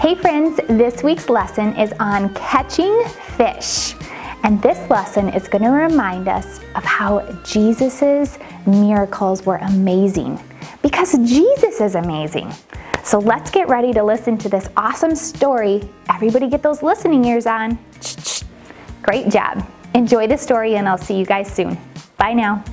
Hey friends! this week's lesson is on catching fish. And this lesson is going to remind us of how Jesus' miracles were amazing. Because Jesus is amazing. So let's get ready to listen to this awesome story. Everybody get those listening ears on. Great job. Enjoy the story, and I'll see you guys soon. Bye now.